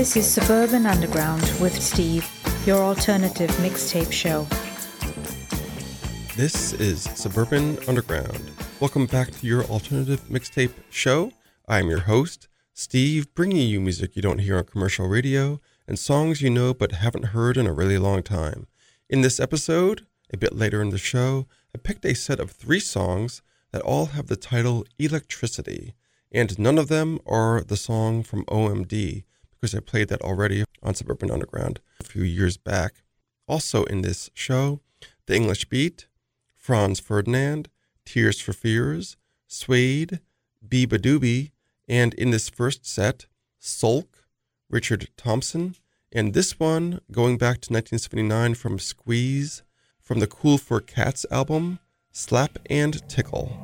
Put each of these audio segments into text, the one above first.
This is Suburban Underground with Steve, your alternative mixtape show. This is Suburban Underground. Welcome back to your alternative mixtape show. I am your host, Steve, bringing you music you don't hear on commercial radio and songs you know but haven't heard in a really long time. In this episode, a bit later in the show, I picked a set of three songs that all have the title Electricity, and none of them are the song from OMD, because I played that already on Suburban Underground a few years back. Also in this show, The English Beat, Franz Ferdinand, Tears for Fears, Suede, Beabadoobee, and in this first set, Sulk, Richard Thompson, and this one going back to 1979 from Squeeze, from the Cool for Cats album, Slap and Tickle.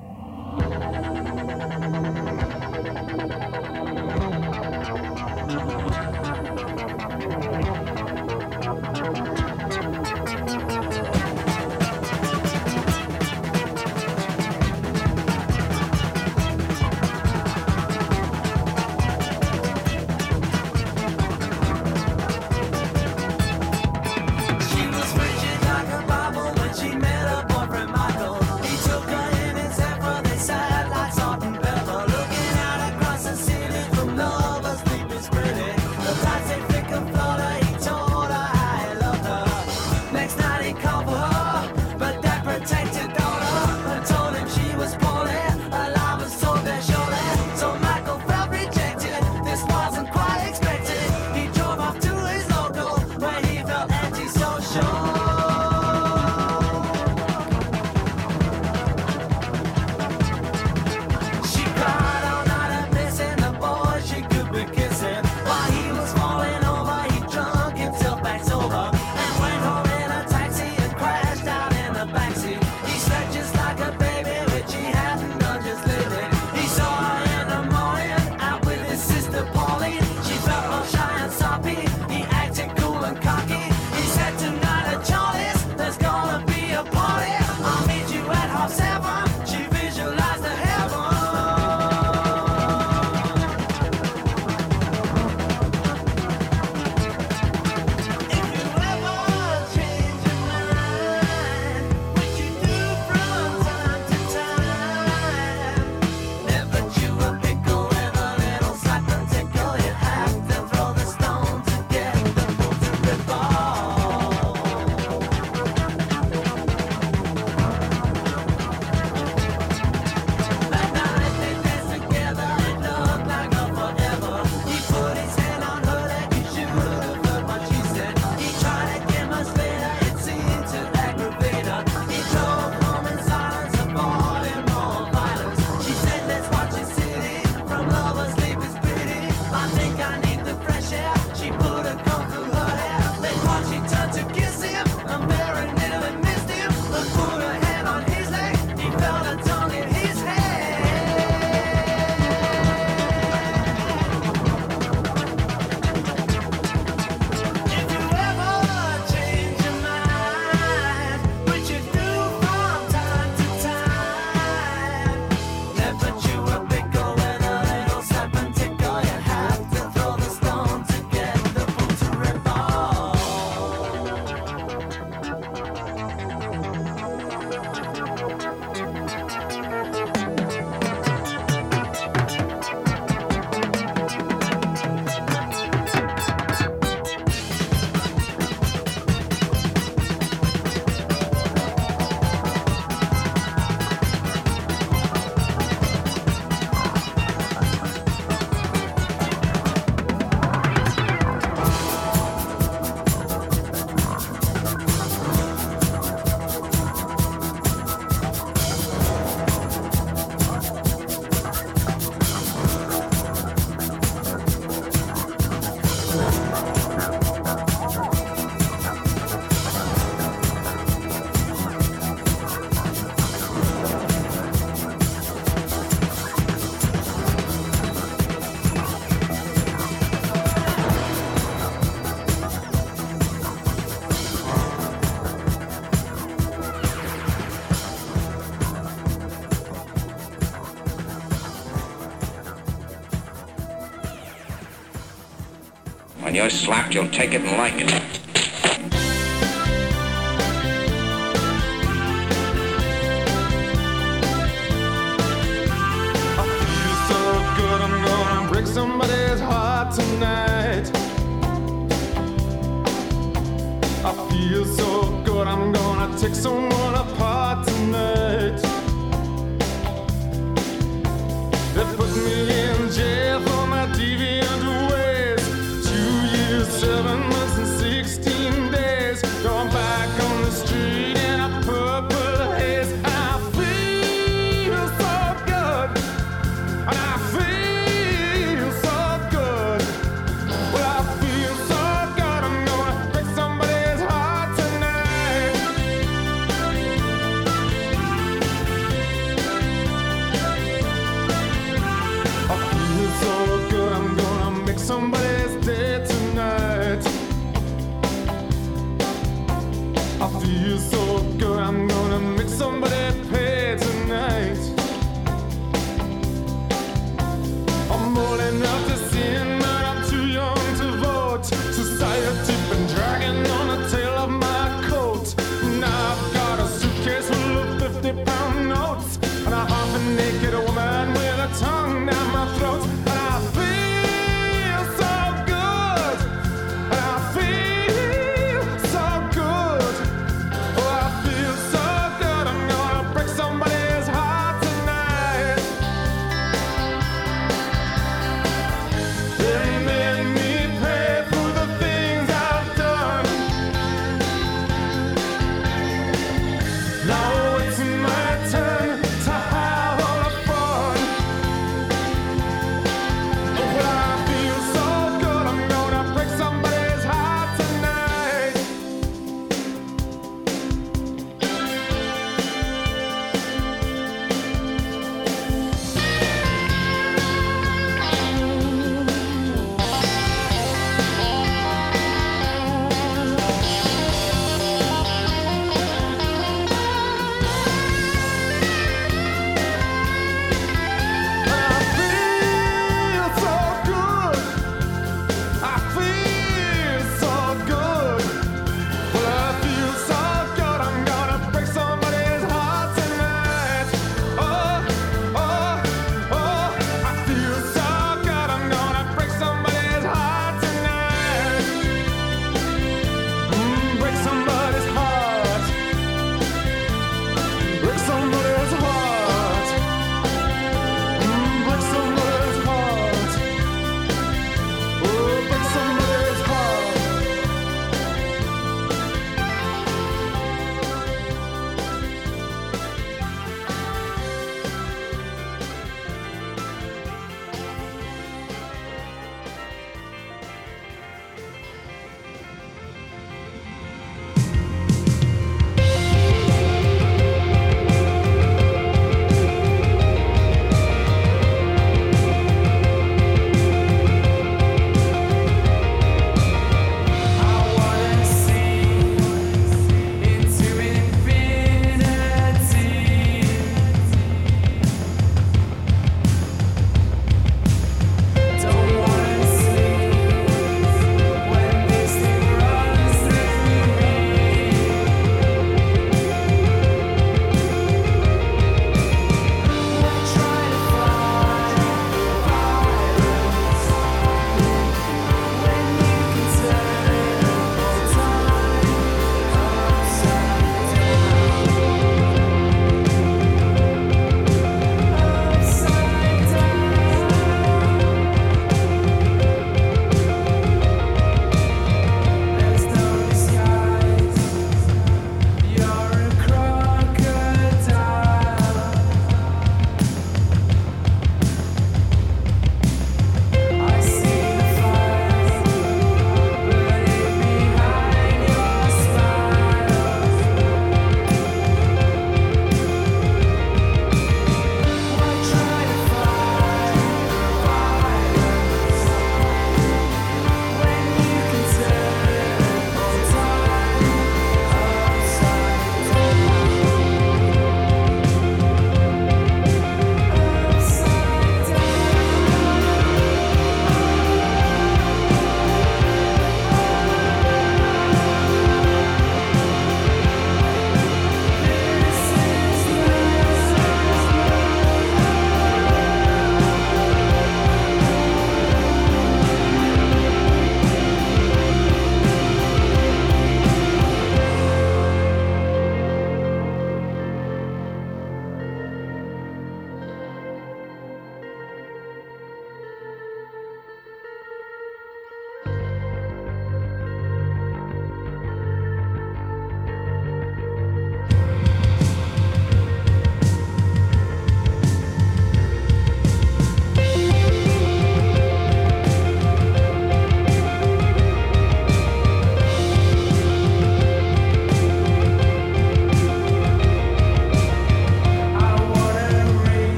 You're slapped, you'll take it and like it.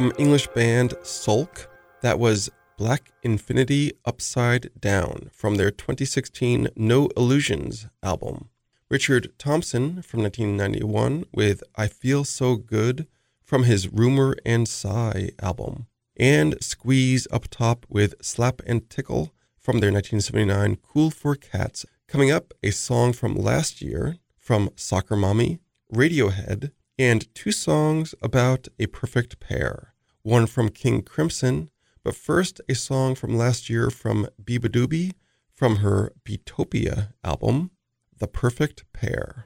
From English band Sulk. That was Black Infinity Upside Down from their 2016 No Illusions album. Richard Thompson from 1991 with I Feel So Good from his Rumor and Sigh album. And Squeeze up top with Slap and Tickle from their 1979 Cool for Cats. Coming up, a song from last year from Soccer Mommy, Radiohead, and two songs about a perfect pair. One from King Crimson but first, a song from last year from beabadoobee from her Beatopia album, The Perfect Pair.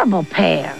Adorable pair.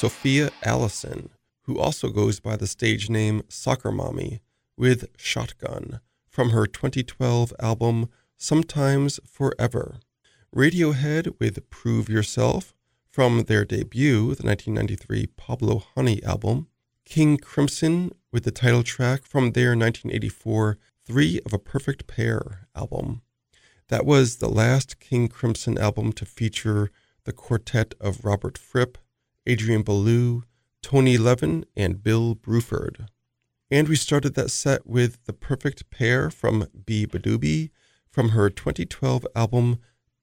Sophia Allison, who also goes by the stage name Soccer Mommy, with Shotgun from her 2012 album Sometimes Forever. Radiohead with Prove Yourself from their debut, the 1993 Pablo Honey album. King Crimson with the title track from their 1984 Three of a Perfect Pair album. That was the last King Crimson album to feature the quartet of Robert Fripp, Adrian Belew, Tony Levin, and Bill Bruford. And we started that set with The Perfect Pair from beabadoobee from her 2012 album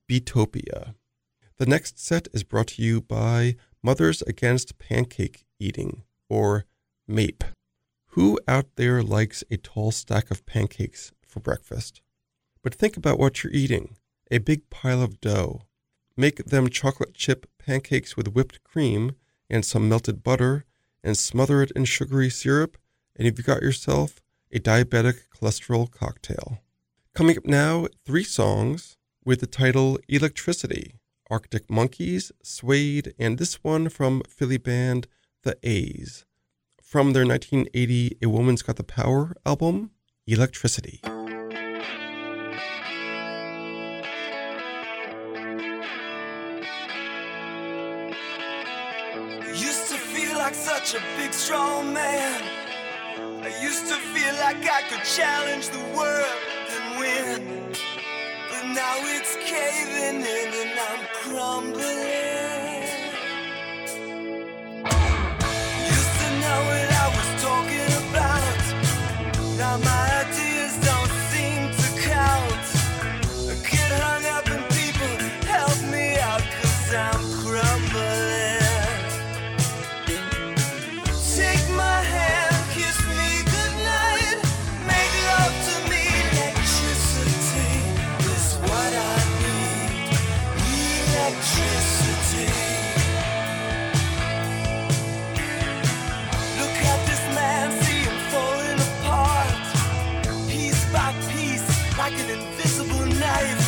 Beatopia. The next set is brought to you by Mothers Against Pancake Eating, or MAPE. Who out there likes a tall stack of pancakes for breakfast? But think about what you're eating a big pile of dough. Make them chocolate chip pancakes with whipped cream and some melted butter and smother it in sugary syrup, and you've got yourself a diabetic cholesterol cocktail. Coming up now, three songs with the title Electricity Arctic Monkeys, Suede, and this one from Philly band The A's. From their 1980 A Woman's Got the Power album, Electricity. Such a big, strong man. I used to feel like I could challenge the world and win. But now it's caving in and I'm crumbling. Used to know what I was talking about. Now my like an invisible knife.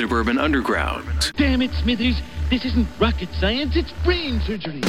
Suburban Underground. Damn it, Smithers. This isn't rocket science, it's brain surgery.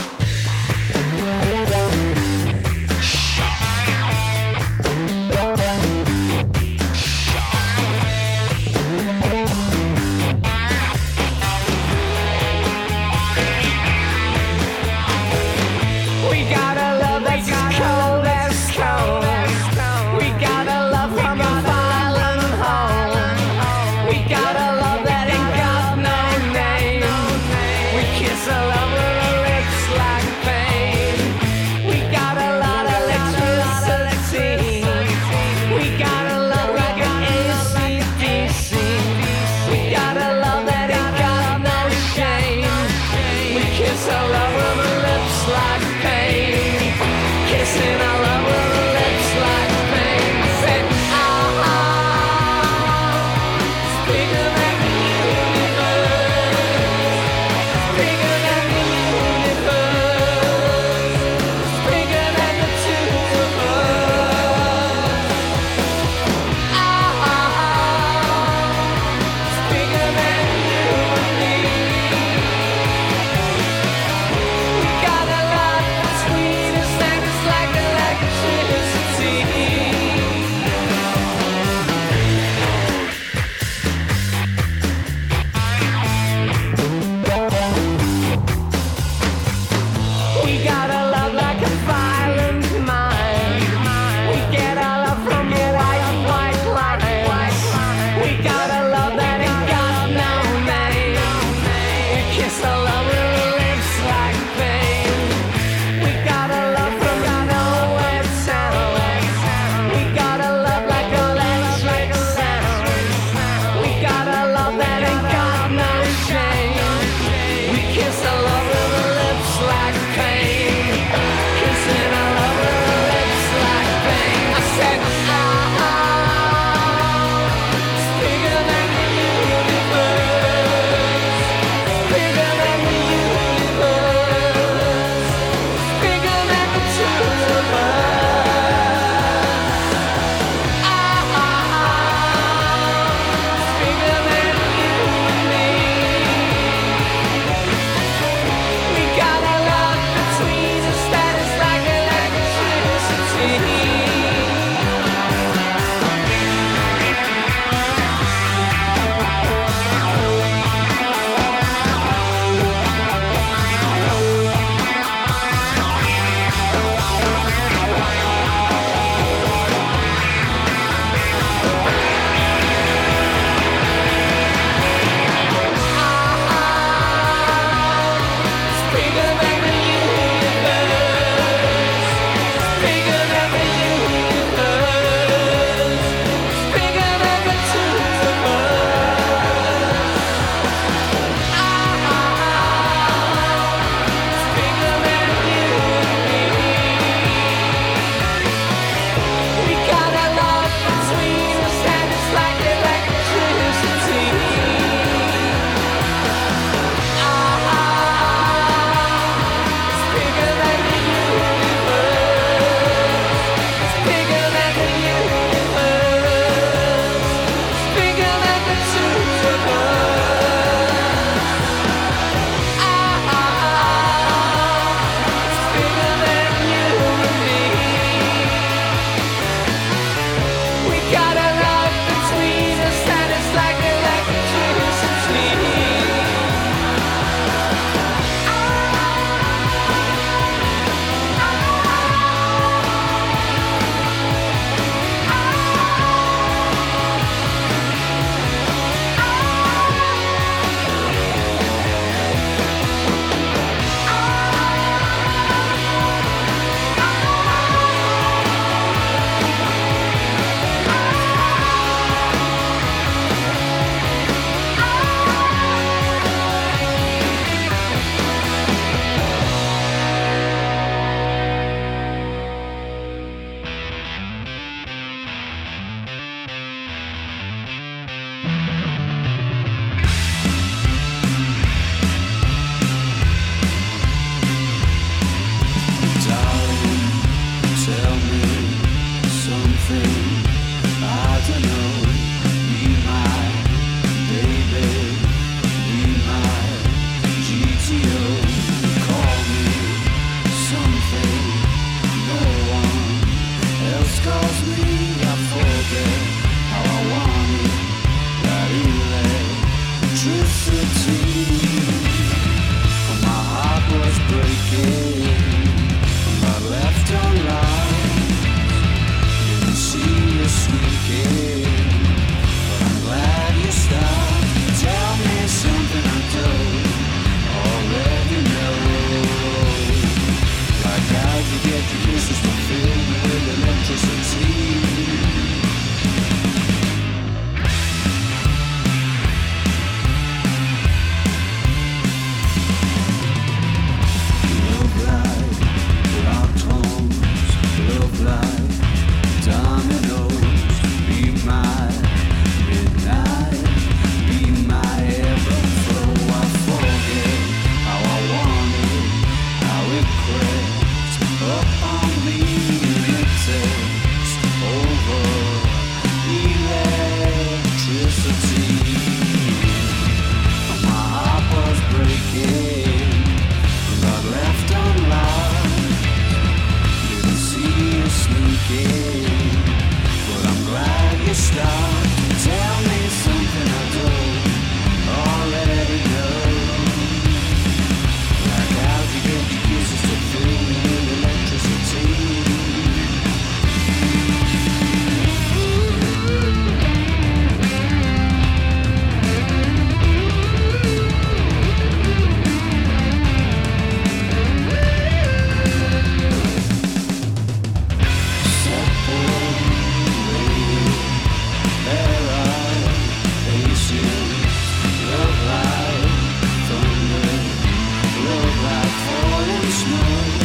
snow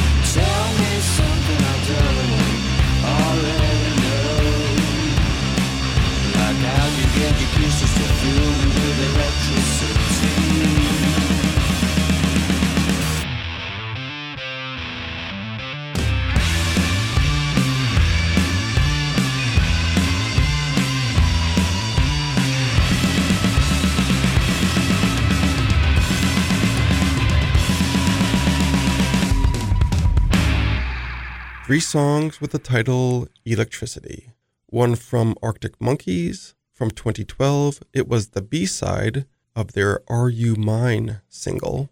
three songs with the title Electricity. One from Arctic Monkeys from 2012. It was the B side of their Are You Mine single.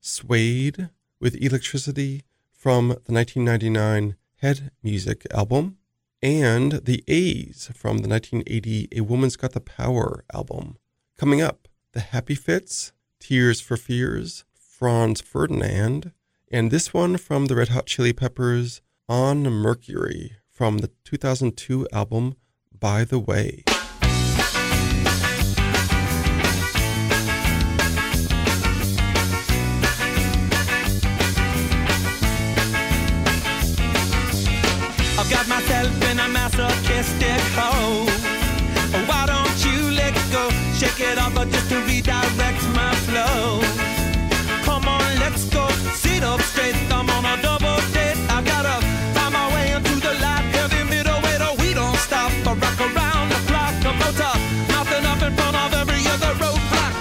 Suede with Electricity from the 1999 Head Music album. And the A's from the 1980 A Woman's Got the Power album. Coming up, The Happy Fits, Tears for Fears, Franz Ferdinand, and this one from the Red Hot Chili Peppers, on Mercury from the 2002 album By the Way. I've got myself in a masochistic hole. Why don't you let go? Shake it off just to redirect my flow. Come on, let's go. Sit up straight. I'm on a double clock. Nothing up in front of every other roadblock.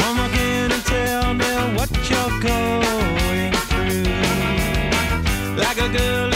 Come again and tell me what you're going through. Like a girl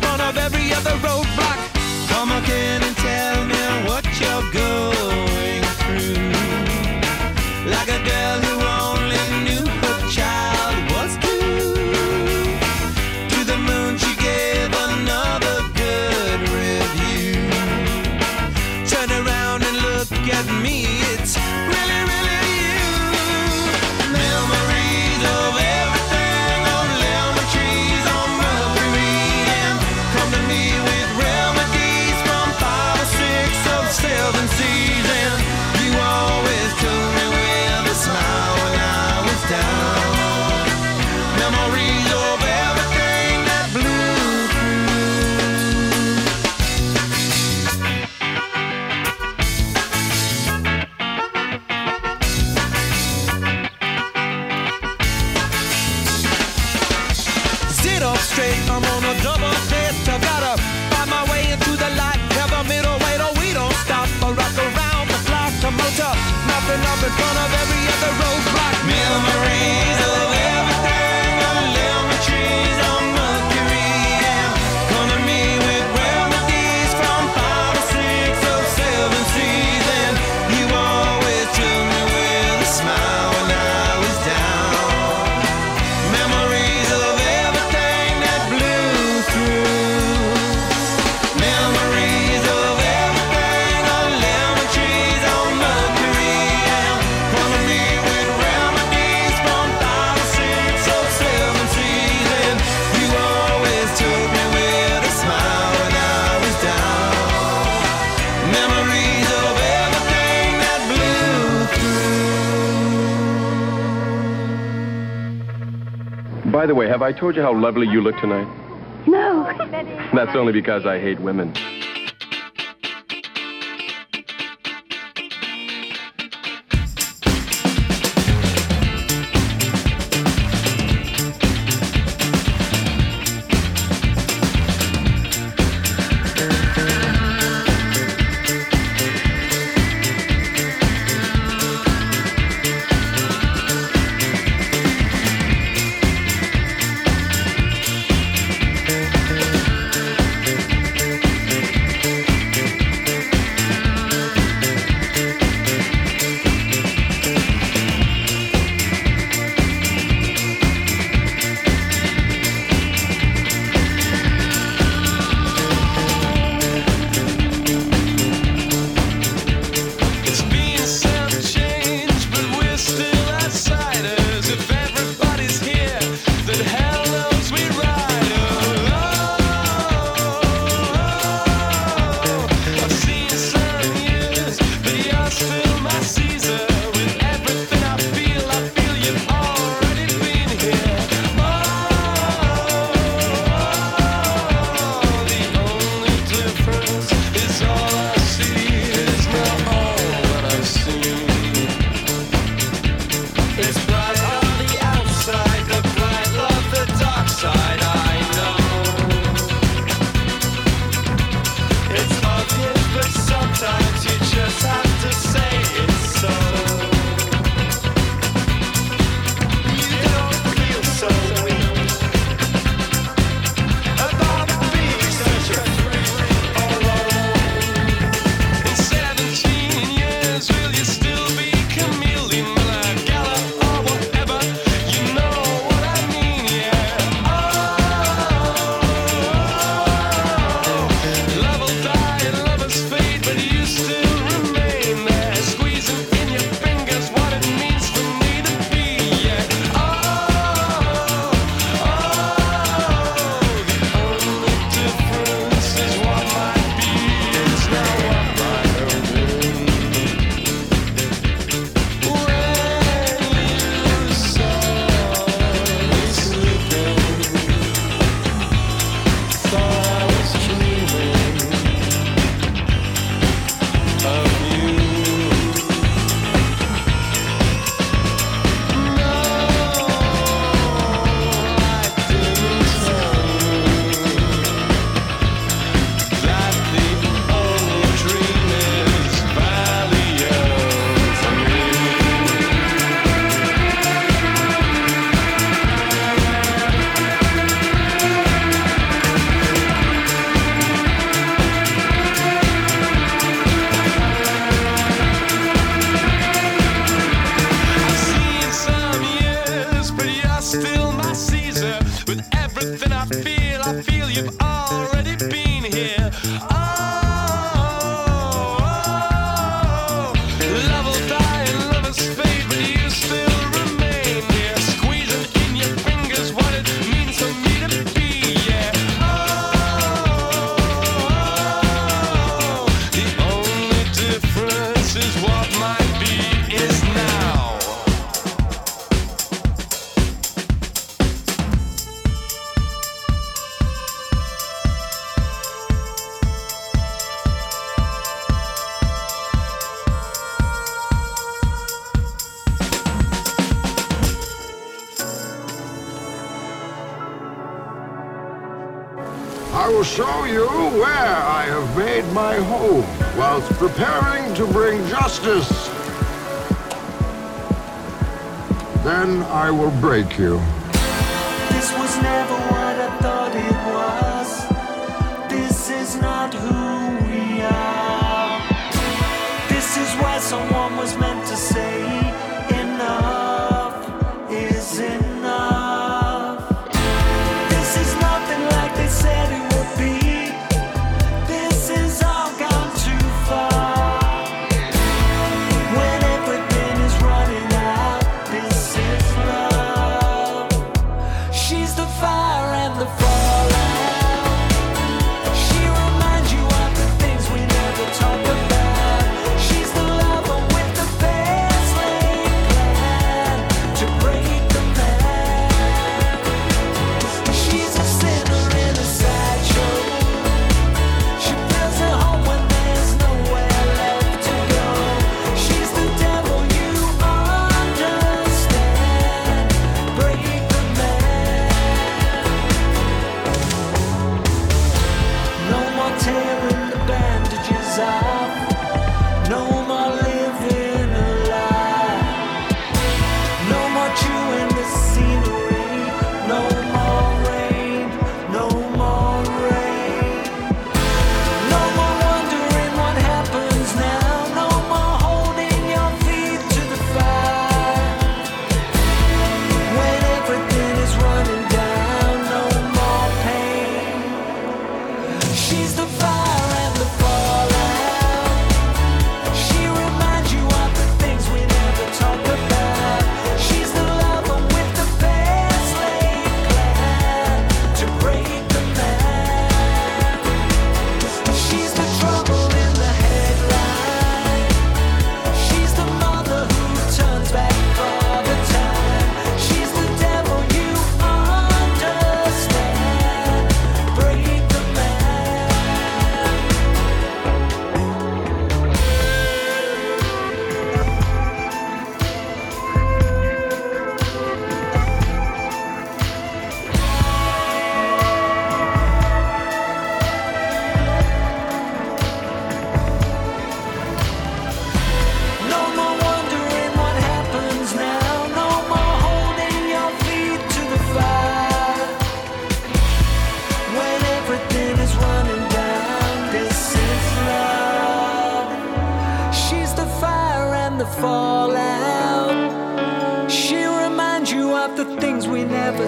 front of every other roadblock. Come again and tell By the way, have I told you how lovely you look tonight? No. That's only because I hate women.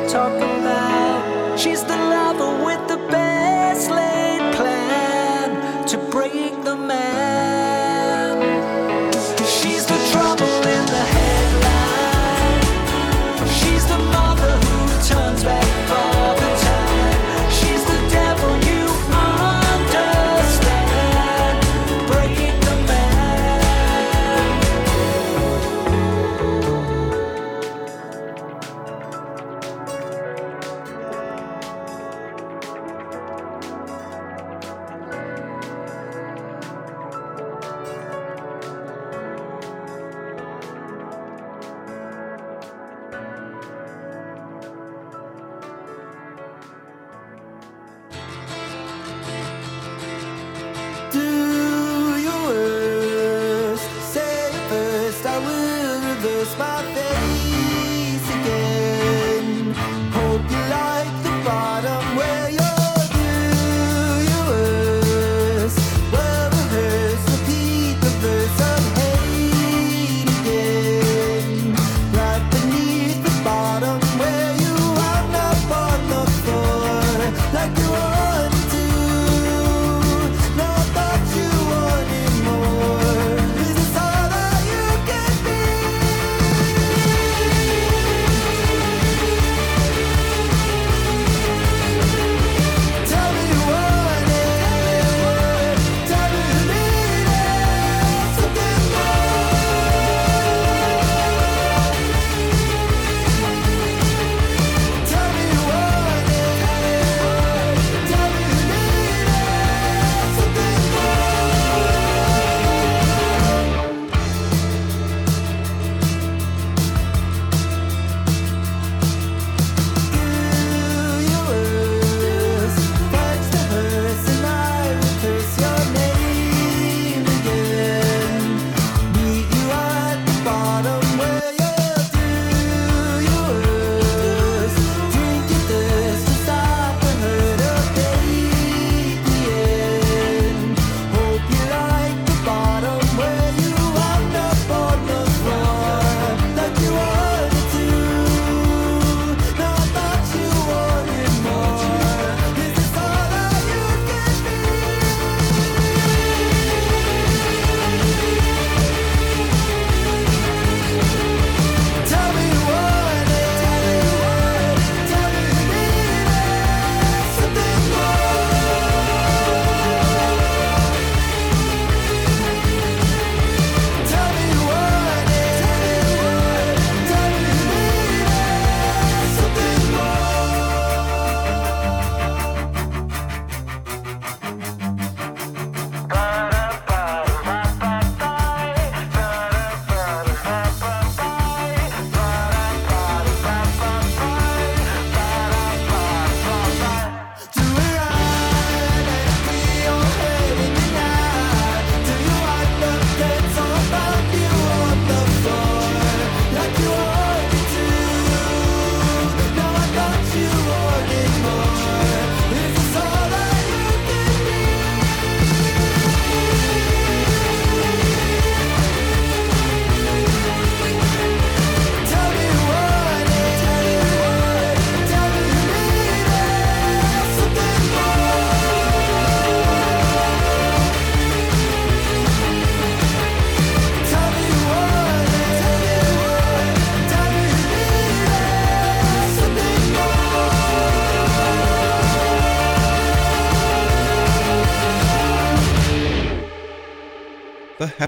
We never talk about. She's the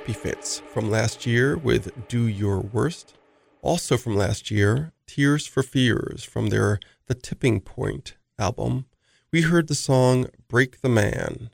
Happy Fits from last year with Do Your Worst. Also from last year, Tears for Fears from their The Tipping Point album. We heard the song Break the Man.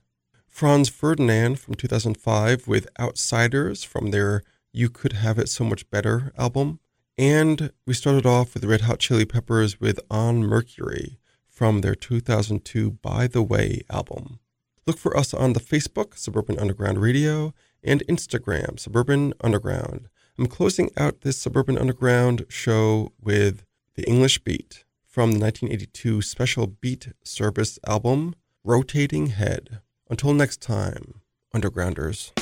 Franz Ferdinand from 2005 with Outsiders from their You Could Have It So Much Better album. And we started off with Red Hot Chili Peppers with On Mercury from their 2002 By the Way album. Look for us on the Facebook, Suburban Underground Radio, and Instagram, Suburban Underground. I'm closing out this Suburban Underground show with The English Beat from the 1982 Special Beat Service album, Rotating Head. Until next time, Undergrounders.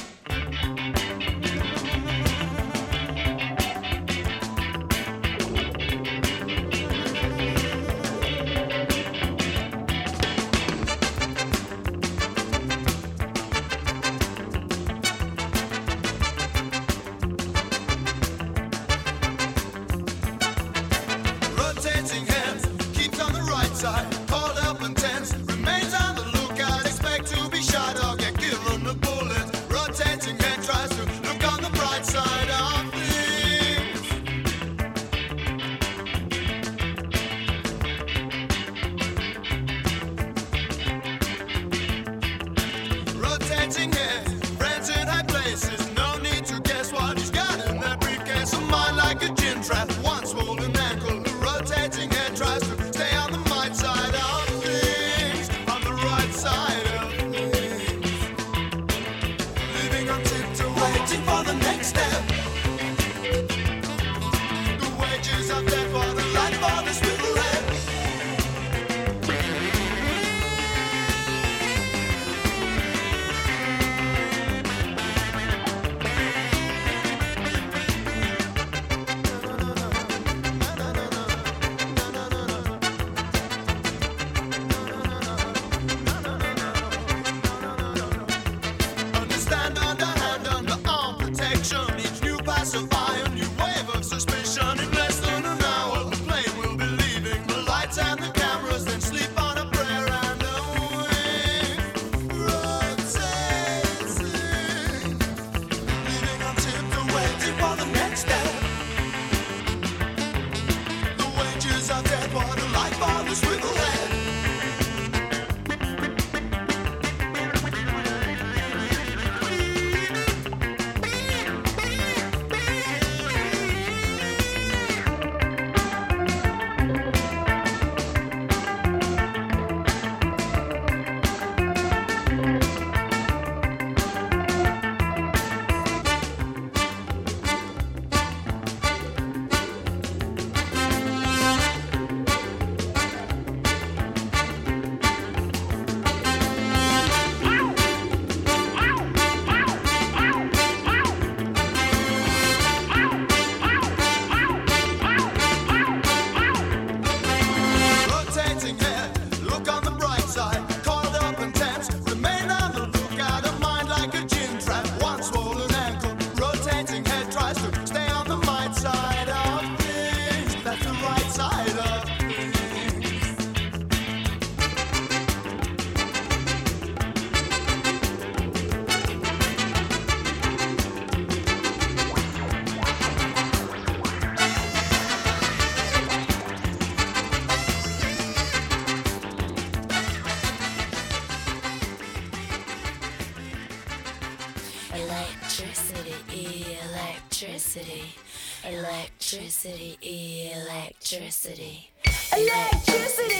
Electricity, electricity. Electricity!